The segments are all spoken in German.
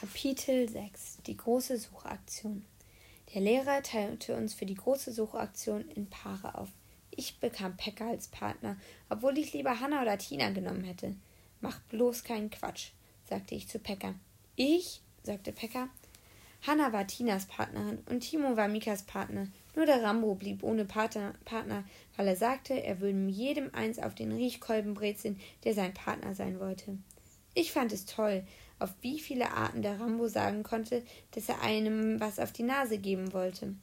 Kapitel 6 Die große Suchaktion Der Lehrer teilte uns für die große Suchaktion in Paare auf. Ich bekam Pekka als Partner, obwohl ich lieber Hanna oder Tina genommen hätte. Mach bloß keinen Quatsch, sagte ich zu Pekka. Ich? sagte Pekka. Hanna war Tinas Partnerin und Timo war Mikas Partner. Nur der Rambo blieb ohne Partner, Partner, weil er sagte, er würde jedem eins auf den Riechkolben brezeln, der sein Partner sein wollte. Ich fand es toll, auf wie viele Arten der Rambo sagen konnte, dass er einem was auf die Nase geben wollte.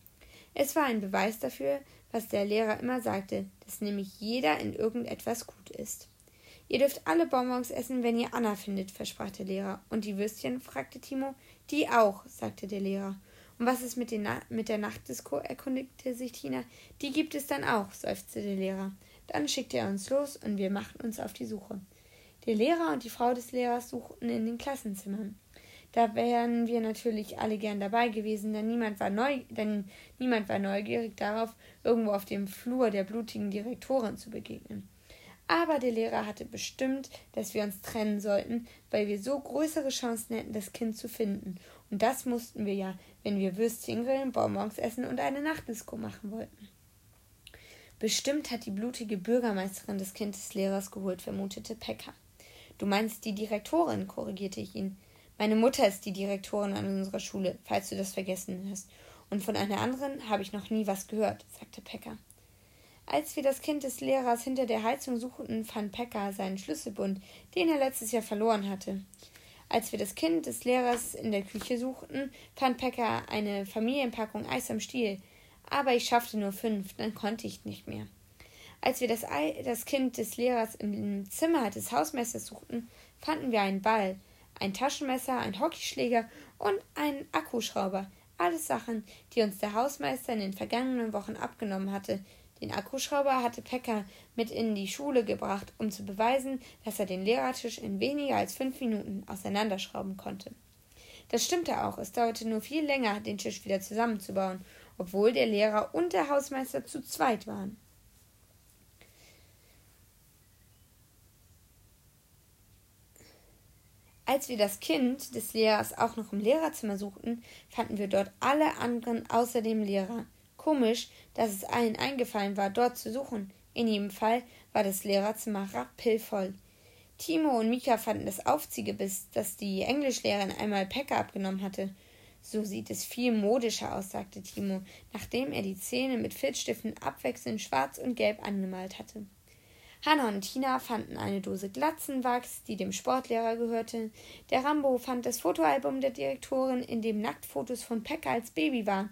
Es war ein Beweis dafür, was der Lehrer immer sagte, dass nämlich jeder in irgendetwas gut ist. Ihr dürft alle Bonbons essen, wenn ihr Anna findet, versprach der Lehrer. Und die Würstchen? fragte Timo. Die auch, sagte der Lehrer. Und was ist mit, Na mit der Nachtdisco? erkundigte sich Tina. Die gibt es dann auch, seufzte der Lehrer. Dann schickte er uns los und wir machten uns auf die Suche. Der Lehrer und die Frau des Lehrers suchten in den Klassenzimmern. Da wären wir natürlich alle gern dabei gewesen, denn niemand war, neu, denn niemand war neugierig darauf, irgendwo auf dem Flur der blutigen Direktorin zu begegnen. Aber der Lehrer hatte bestimmt, dass wir uns trennen sollten, weil wir so größere Chancen hätten, das Kind zu finden. Und das mussten wir ja, wenn wir Würstchen grillen, Bonbons essen und eine Nachtdisco machen wollten. Bestimmt hat die blutige Bürgermeisterin das Kind des Lehrers geholt, vermutete Pekka. Du meinst die Direktorin, korrigierte ich ihn. Meine Mutter ist die Direktorin an unserer Schule, falls du das vergessen hast. Und von einer anderen habe ich noch nie was gehört, sagte Pekka. Als wir das Kind des Lehrers hinter der Heizung suchten, fand Pekka seinen Schlüsselbund, den er letztes Jahr verloren hatte. Als wir das Kind des Lehrers in der Küche suchten, fand Pekka eine Familienpackung Eis am Stiel. Aber ich schaffte nur fünf, dann konnte ich nicht mehr. Als wir das, Ei, das Kind des Lehrers im Zimmer des Hausmeisters suchten, fanden wir einen Ball, ein Taschenmesser, einen Hockeyschläger und einen Akkuschrauber. Alles Sachen, die uns der Hausmeister in den vergangenen Wochen abgenommen hatte. Den Akkuschrauber hatte Pekka mit in die Schule gebracht, um zu beweisen, dass er den Lehrertisch in weniger als fünf Minuten auseinanderschrauben konnte. Das stimmte auch, es dauerte nur viel länger, den Tisch wieder zusammenzubauen, obwohl der Lehrer und der Hausmeister zu zweit waren. Als wir das Kind des Lehrers auch noch im Lehrerzimmer suchten, fanden wir dort alle anderen außer dem Lehrer. Komisch, dass es allen eingefallen war, dort zu suchen. In jedem Fall war das Lehrerzimmer rappelvoll. Timo und Mika fanden das Aufziegebiss, das die Englischlehrerin einmal Pekka abgenommen hatte. So sieht es viel modischer aus, sagte Timo, nachdem er die Zähne mit Filzstiften abwechselnd schwarz und gelb angemalt hatte. Hanna und Tina fanden eine Dose Glatzenwachs, die dem Sportlehrer gehörte. Der Rambo fand das Fotoalbum der Direktorin, in dem Nacktfotos von Pekka als Baby waren.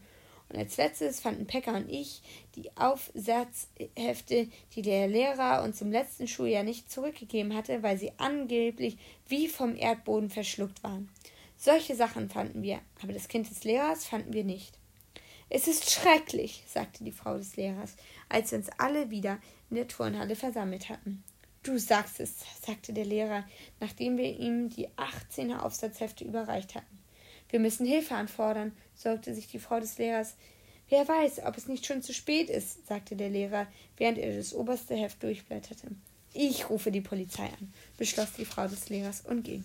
Und als letztes fanden Pekka und ich die Aufsatzhefte, die der Lehrer uns im letzten Schuljahr nicht zurückgegeben hatte, weil sie angeblich wie vom Erdboden verschluckt waren. Solche Sachen fanden wir, aber das Kind des Lehrers fanden wir nicht. Es ist schrecklich, sagte die Frau des Lehrers, als wir uns alle wieder in der Turnhalle versammelt hatten. Du sagst es, sagte der Lehrer, nachdem wir ihm die 18er Aufsatzhefte überreicht hatten. Wir müssen Hilfe anfordern, sorgte sich die Frau des Lehrers. Wer weiß, ob es nicht schon zu spät ist, sagte der Lehrer, während er das oberste Heft durchblätterte. Ich rufe die Polizei an, beschloss die Frau des Lehrers und ging.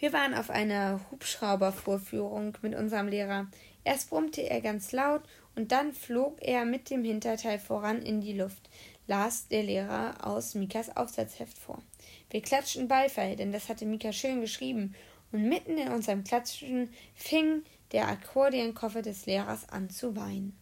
Wir waren auf einer Hubschraubervorführung mit unserem Lehrer. Erst brummte er ganz laut und dann flog er mit dem Hinterteil voran in die Luft, las der Lehrer aus Mikas Aufsatzheft vor. Wir klatschten Beifall, denn das hatte Mika schön geschrieben, und mitten in unserem Klatschen fing der Akkordeonkoffer des Lehrers an zu weinen.